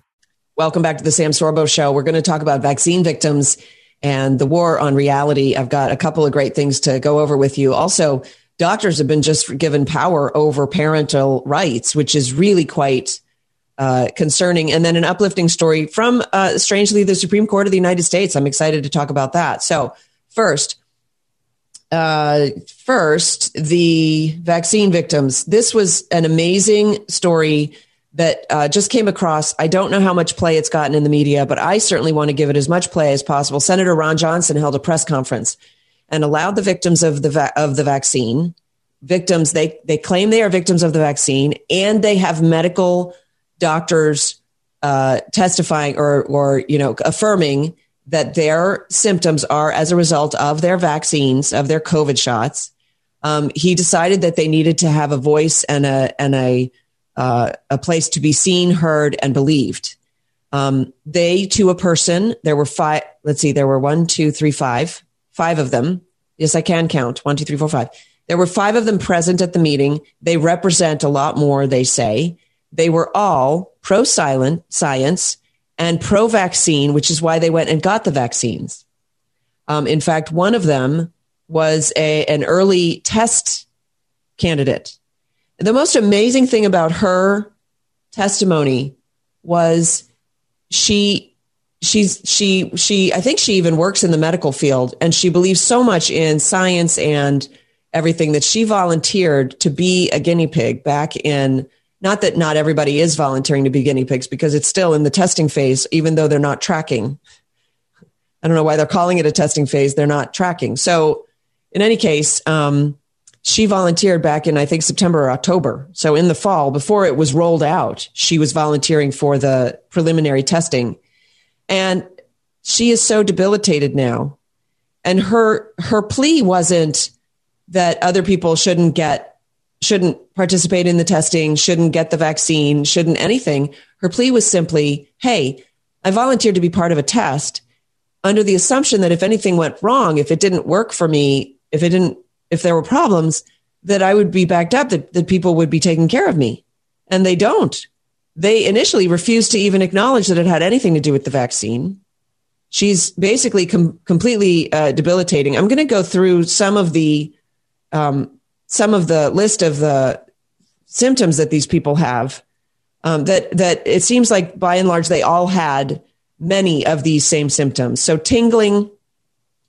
S3: Welcome back to the Sam Sorbo Show. We're going to talk about vaccine victims and the war on reality. I've got a couple of great things to go over with you. Also, doctors have been just given power over parental rights, which is really quite uh, concerning. And then an uplifting story from, uh, strangely, the Supreme Court of the United States. I'm excited to talk about that. So, first, uh, first, the vaccine victims. This was an amazing story that uh, just came across. I don't know how much play it's gotten in the media, but I certainly want to give it as much play as possible. Senator Ron Johnson held a press conference and allowed the victims of the va- of the vaccine victims they they claim they are victims of the vaccine and they have medical doctors uh, testifying or, or, you know, affirming that their symptoms are as a result of their vaccines, of their COVID shots. Um, he decided that they needed to have a voice and a, and a, uh, a place to be seen, heard, and believed. Um, they, to a person, there were five, let's see, there were one, two, three, five, five of them. Yes, I can count one, two, three, four, five. There were five of them present at the meeting. They represent a lot more, they say. They were all pro science and pro vaccine, which is why they went and got the vaccines. Um, in fact, one of them was a, an early test candidate. The most amazing thing about her testimony was she she's she she I think she even works in the medical field and she believes so much in science and everything that she volunteered to be a guinea pig back in not that not everybody is volunteering to be guinea pigs because it's still in the testing phase even though they're not tracking. I don't know why they're calling it a testing phase they're not tracking. So in any case um, she volunteered back in i think september or october. So in the fall before it was rolled out she was volunteering for the preliminary testing. And she is so debilitated now. And her her plea wasn't that other people shouldn't get shouldn't participate in the testing, shouldn't get the vaccine, shouldn't anything. Her plea was simply, "Hey, I volunteered to be part of a test under the assumption that if anything went wrong, if it didn't work for me, if it didn't if there were problems, that I would be backed up, that, that people would be taking care of me. And they don't. They initially refused to even acknowledge that it had anything to do with the vaccine. She's basically com- completely uh, debilitating. I'm going to go through some of the um, some of the list of the symptoms that these people have. Um, that that it seems like by and large they all had many of these same symptoms. So tingling,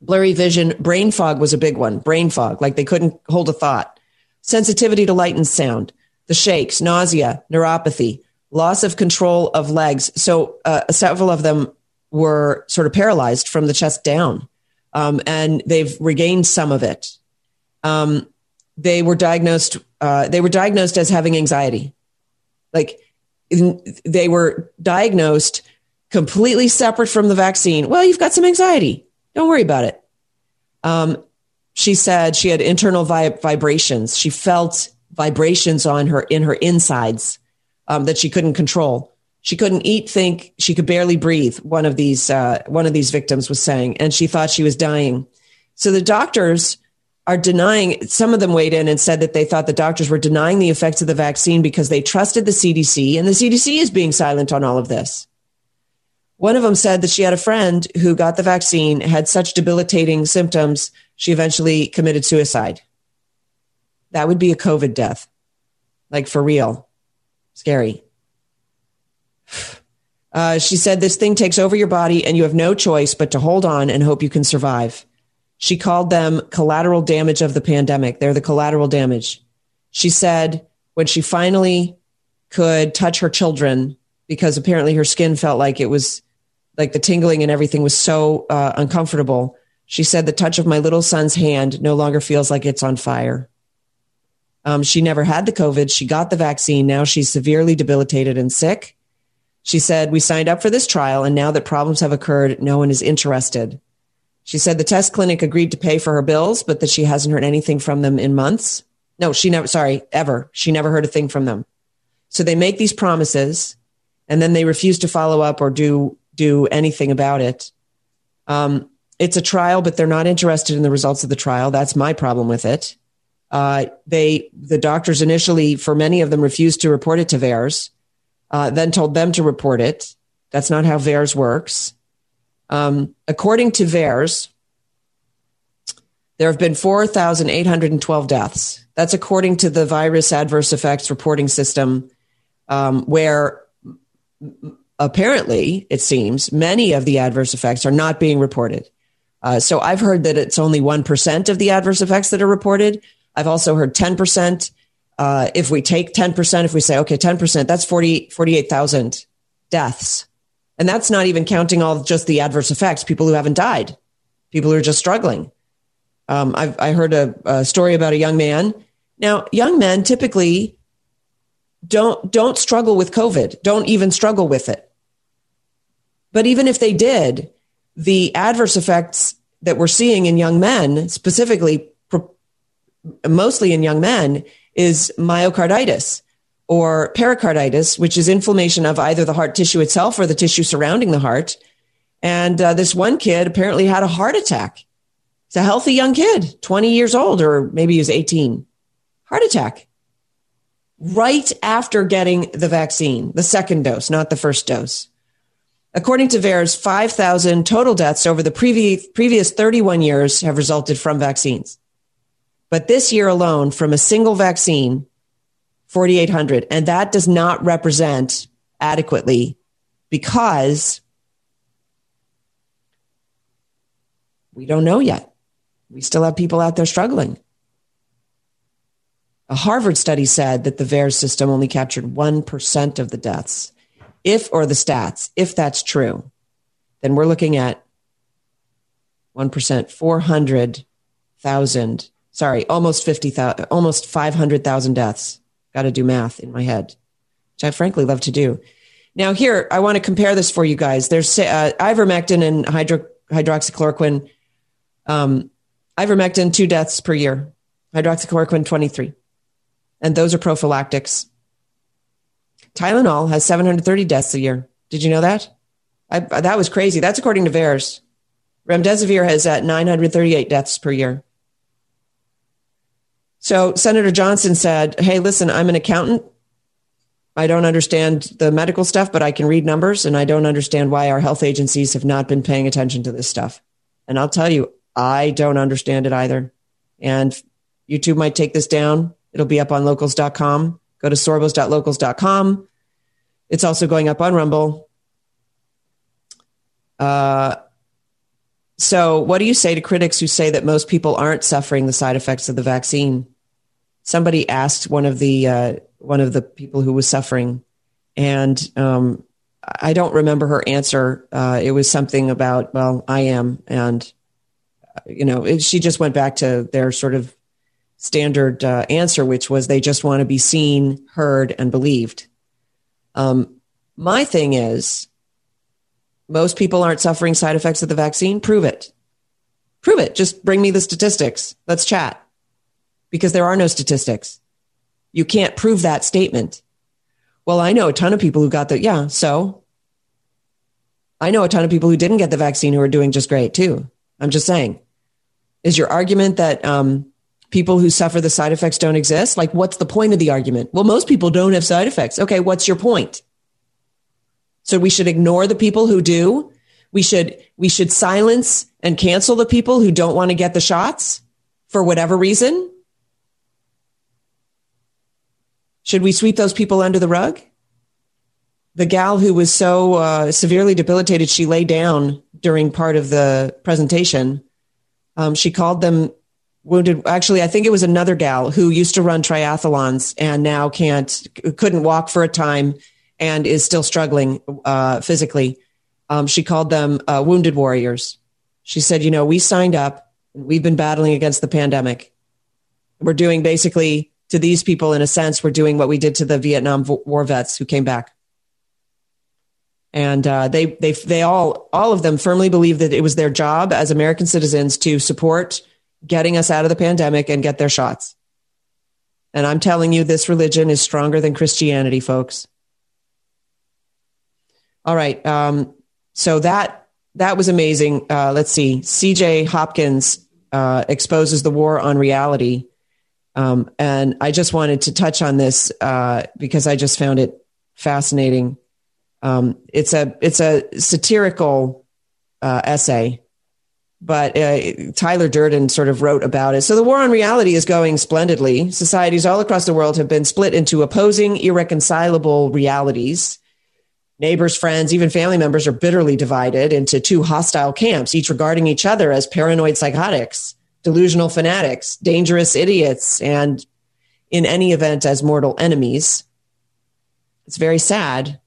S3: blurry vision, brain fog was a big one. Brain fog, like they couldn't hold a thought. Sensitivity to light and sound, the shakes, nausea, neuropathy, loss of control of legs. So uh, several of them were sort of paralyzed from the chest down, um, and they've regained some of it um, they were diagnosed. Uh, they were diagnosed as having anxiety. Like in, they were diagnosed completely separate from the vaccine. Well, you've got some anxiety. Don't worry about it. Um, she said she had internal vi- vibrations. She felt vibrations on her in her insides um, that she couldn't control. She couldn't eat, think. She could barely breathe. One of these uh, one of these victims was saying, and she thought she was dying. So the doctors are denying, some of them weighed in and said that they thought the doctors were denying the effects of the vaccine because they trusted the CDC, and the CDC is being silent on all of this. One of them said that she had a friend who got the vaccine, had such debilitating symptoms, she eventually committed suicide. That would be a COVID death. Like for real. Scary. Uh, she said, This thing takes over your body, and you have no choice but to hold on and hope you can survive. She called them collateral damage of the pandemic. They're the collateral damage. She said when she finally could touch her children, because apparently her skin felt like it was like the tingling and everything was so uh, uncomfortable. She said the touch of my little son's hand no longer feels like it's on fire. Um, she never had the COVID. She got the vaccine. Now she's severely debilitated and sick. She said, We signed up for this trial, and now that problems have occurred, no one is interested. She said the test clinic agreed to pay for her bills, but that she hasn't heard anything from them in months. No, she never, sorry, ever. She never heard a thing from them. So they make these promises and then they refuse to follow up or do, do anything about it. Um, it's a trial, but they're not interested in the results of the trial. That's my problem with it. Uh, they, the doctors initially, for many of them, refused to report it to VAERS, uh, then told them to report it. That's not how VAERS works. Um, according to VAERS, there have been 4,812 deaths. That's according to the virus adverse effects reporting system, um, where apparently, it seems, many of the adverse effects are not being reported. Uh, so I've heard that it's only 1% of the adverse effects that are reported. I've also heard 10%. Uh, if we take 10%, if we say, okay, 10%, that's 40, 48,000 deaths. And that's not even counting all just the adverse effects, people who haven't died, people who are just struggling. Um, I've, I heard a, a story about a young man. Now, young men typically don't don't struggle with COVID. Don't even struggle with it. But even if they did, the adverse effects that we're seeing in young men, specifically, mostly in young men, is myocarditis or pericarditis, which is inflammation of either the heart tissue itself or the tissue surrounding the heart. And uh, this one kid apparently had a heart attack. It's a healthy young kid, 20 years old, or maybe he was 18. Heart attack right after getting the vaccine, the second dose, not the first dose. According to VAERS, 5,000 total deaths over the previous, previous 31 years have resulted from vaccines. But this year alone, from a single vaccine, 4,800. And that does not represent adequately because we don't know yet. We still have people out there struggling. A Harvard study said that the VAERS system only captured 1% of the deaths if, or the stats, if that's true, then we're looking at 1%, 400,000, sorry, almost 50,000, almost 500,000 deaths. Got to do math in my head, which I frankly love to do. Now, here, I want to compare this for you guys. There's uh, ivermectin and hydro- hydroxychloroquine. Um, ivermectin, two deaths per year. Hydroxychloroquine, 23. And those are prophylactics. Tylenol has 730 deaths a year. Did you know that? I, that was crazy. That's according to VAERS. Remdesivir has at 938 deaths per year. So Senator Johnson said, Hey, listen, I'm an accountant. I don't understand the medical stuff, but I can read numbers and I don't understand why our health agencies have not been paying attention to this stuff. And I'll tell you, I don't understand it either. And YouTube might take this down. It'll be up on locals.com. Go to sorbos.locals.com. It's also going up on Rumble. Uh, so, what do you say to critics who say that most people aren't suffering the side effects of the vaccine? Somebody asked one of the uh, one of the people who was suffering, and um, I don't remember her answer. Uh, it was something about, well, I am, and you know, it, she just went back to their sort of standard uh, answer, which was they just want to be seen, heard, and believed. Um, my thing is, most people aren't suffering side effects of the vaccine. Prove it. Prove it. Just bring me the statistics. Let's chat. Because there are no statistics. You can't prove that statement. Well, I know a ton of people who got the, yeah, so I know a ton of people who didn't get the vaccine who are doing just great too. I'm just saying. Is your argument that um, people who suffer the side effects don't exist? Like, what's the point of the argument? Well, most people don't have side effects. Okay, what's your point? So we should ignore the people who do. We should we should silence and cancel the people who don't want to get the shots for whatever reason. Should we sweep those people under the rug? The gal who was so uh, severely debilitated, she lay down during part of the presentation. Um, she called them wounded. Actually i think it was another gal who used to run triathlons and now can't couldn't walk for a time and is still struggling uh, physically. Um, she called them uh, wounded warriors. She said you know we signed up. We've been battling against the pandemic. We're doing basically to these people in a sense we're doing what we did to the vietnam war vets who came back and uh, they they they all all of them firmly believe that it was their job as american citizens to support getting us out of the pandemic and get their shots. And I'm telling you, this religion is stronger than Christianity, folks. All right. Um, so that that was amazing. Uh, let's see. C.J. Hopkins uh, exposes the war on reality, um, and I just wanted to touch on this uh, because I just found it fascinating. Um, it's a it's a satirical uh, essay but uh, Tyler Durden sort of wrote about it. So the war on reality is going splendidly. Societies all across the world have been split into opposing, irreconcilable realities. Neighbors, friends, even family members are bitterly divided into two hostile camps, each regarding each other as paranoid psychotics, delusional fanatics, dangerous idiots, and in any event, as mortal enemies. It's very sad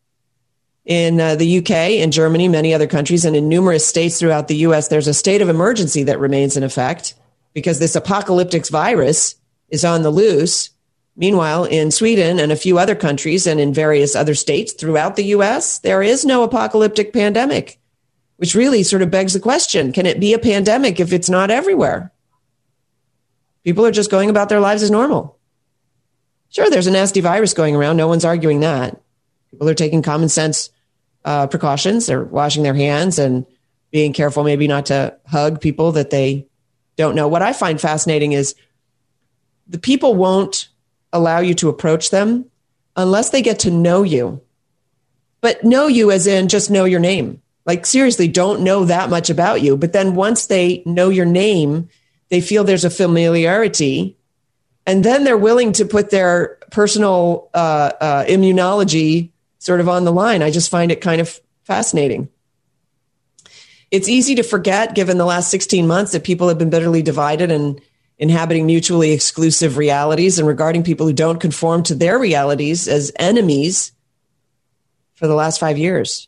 S3: in uh, the UK, in Germany, many other countries, and in numerous states throughout the US, there's a state of emergency that remains in effect because this apocalyptic virus is on the loose, Meanwhile, in Sweden and a few other countries and in various other states throughout the US, there is no apocalyptic pandemic, which really sort of begs the question can it be a pandemic if it's not everywhere? People are just going about their lives as normal. Sure, there's a nasty virus going around. No one's arguing that. People are taking common sense uh, precautions. They're washing their hands and being careful, maybe not to hug people that they don't know. What I find fascinating is the people won't allow you to approach them unless they get to know you. But know you as in just know your name. Like, seriously, don't know that much about you. But then once they know your name, they feel there's a familiarity. And then they're willing to put their personal uh, uh, immunology sort of on the line. I just find it kind of fascinating. It's easy to forget, given the last 16 months, that people have been bitterly divided and inhabiting mutually exclusive realities and regarding people who don't conform to their realities as enemies for the last five years.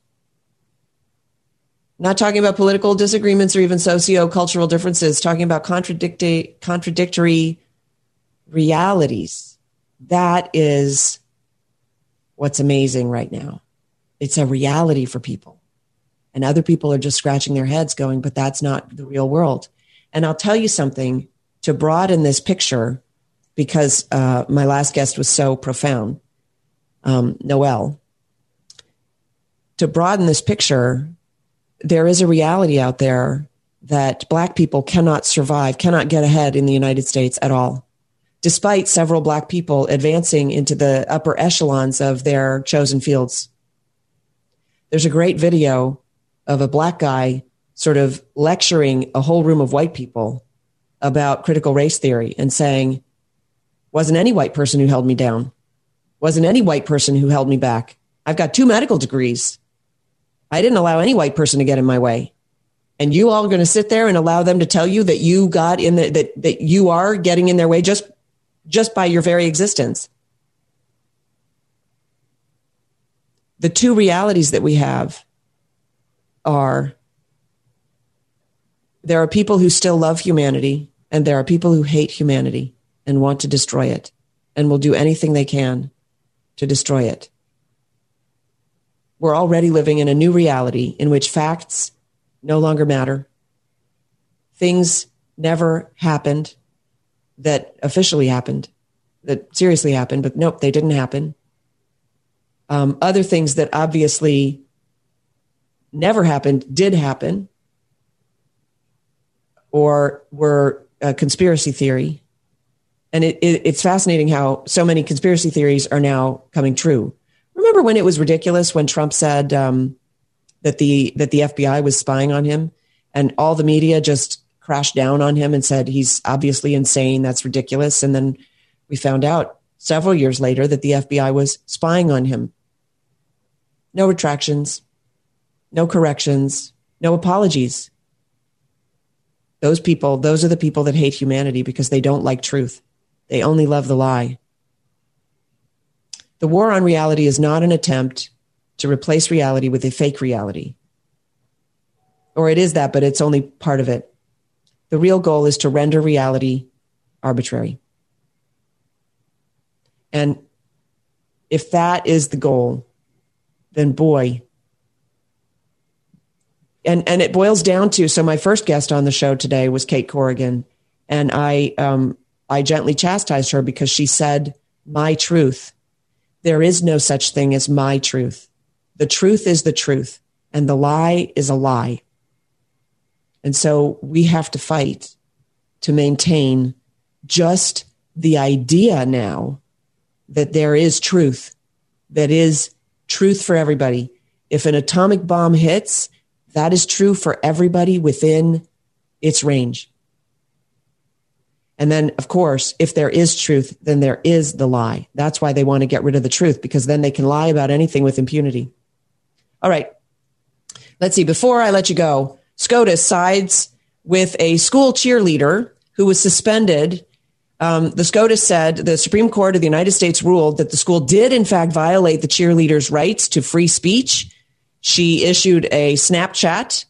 S3: Not talking about political disagreements or even socio-cultural differences, talking about contradictory, contradictory realities. That is what's amazing right now. It's a reality for people. And other people are just scratching their heads going, but that's not the real world. And I'll tell you something to broaden this picture because uh, my last guest was so profound, um, Noelle. To broaden this picture, there is a reality out there that Black people cannot survive, cannot get ahead in the United States at all, despite several Black people advancing into the upper echelons of their chosen fields. There's a great video of a Black guy sort of lecturing a whole room of white people about critical race theory and saying, wasn't any white person who held me down, wasn't any white person who held me back. I've got two medical degrees. I didn't allow any white person to get in my way. And you all are going to sit there and allow them to tell you that you got in the, that, that you are getting in their way just, just by your very existence. The two realities that we have are there are people who still love humanity and there are people who hate humanity and want to destroy it and will do anything they can to destroy it. We're already living in a new reality in which facts no longer matter. Things never happened that officially happened, that seriously happened, but nope, they didn't happen. Um, other things that obviously never happened did happen or were a conspiracy theory. And it, it, it's fascinating how so many conspiracy theories are now coming true. Remember when it was ridiculous when Trump said um, that the that the FBI was spying on him, and all the media just crashed down on him and said he's obviously insane. That's ridiculous. And then we found out several years later that the FBI was spying on him. No retractions, no corrections, no apologies. Those people, those are the people that hate humanity because they don't like truth. They only love the lie. The war on reality is not an attempt to replace reality with a fake reality. Or it is that, but it's only part of it. The real goal is to render reality arbitrary. And if that is the goal, then boy, and and it boils down to so my first guest on the show today was Cait Corrigan, and I um, I gently chastised her because she said my truth. There is no such thing as my truth. The truth is the truth, and the lie is a lie. And so we have to fight to maintain just the idea now that there is truth, that is truth for everybody. If an atomic bomb hits, that is true for everybody within its range. And then, of course, if there is truth, then there is the lie. That's why they want to get rid of the truth because then they can lie about anything with impunity. All right. Let's see. Before I let you go, SCOTUS sides with a school cheerleader who was suspended. Um, the SCOTUS said the Supreme Court of the United States ruled that the school did, in fact, violate the cheerleader's rights to free speech she issued a Snapchat,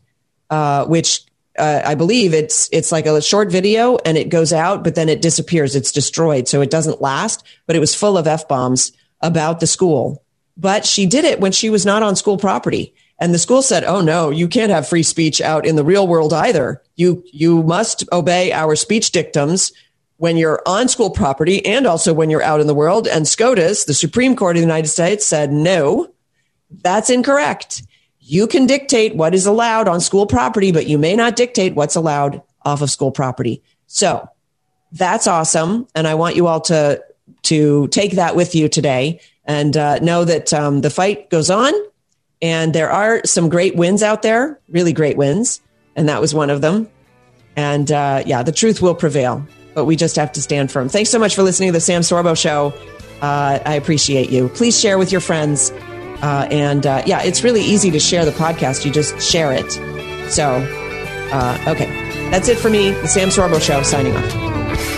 S3: uh, which uh, I believe it's it's like a short video and it goes out, but then it disappears. It's destroyed, so it doesn't last. But it was full of f bombs about the school. But she did it when she was not on school property, and the school said, "Oh no, you can't have free speech out in the real world either. You you must obey our speech dictums." When you're on school property and also when you're out in the world. And SCOTUS, the Supreme Court of the United States, said, no, that's incorrect you can dictate what is allowed on school property, but you may not dictate what's allowed off of school property. So that's awesome. And I want you all to, to take that with you today and uh, know that um, the fight goes on and there are some great wins out there, really great wins. And that was one of them. And uh, yeah, the truth will prevail, but we just have to stand firm. Thanks so much for listening to the Sam Sorbo Show. Uh, I appreciate you. Please share with your friends uh, and uh, yeah, it's really easy to share the podcast. You just share it. So, uh, okay. That's it for me, the Sam Sorbo Show, signing off.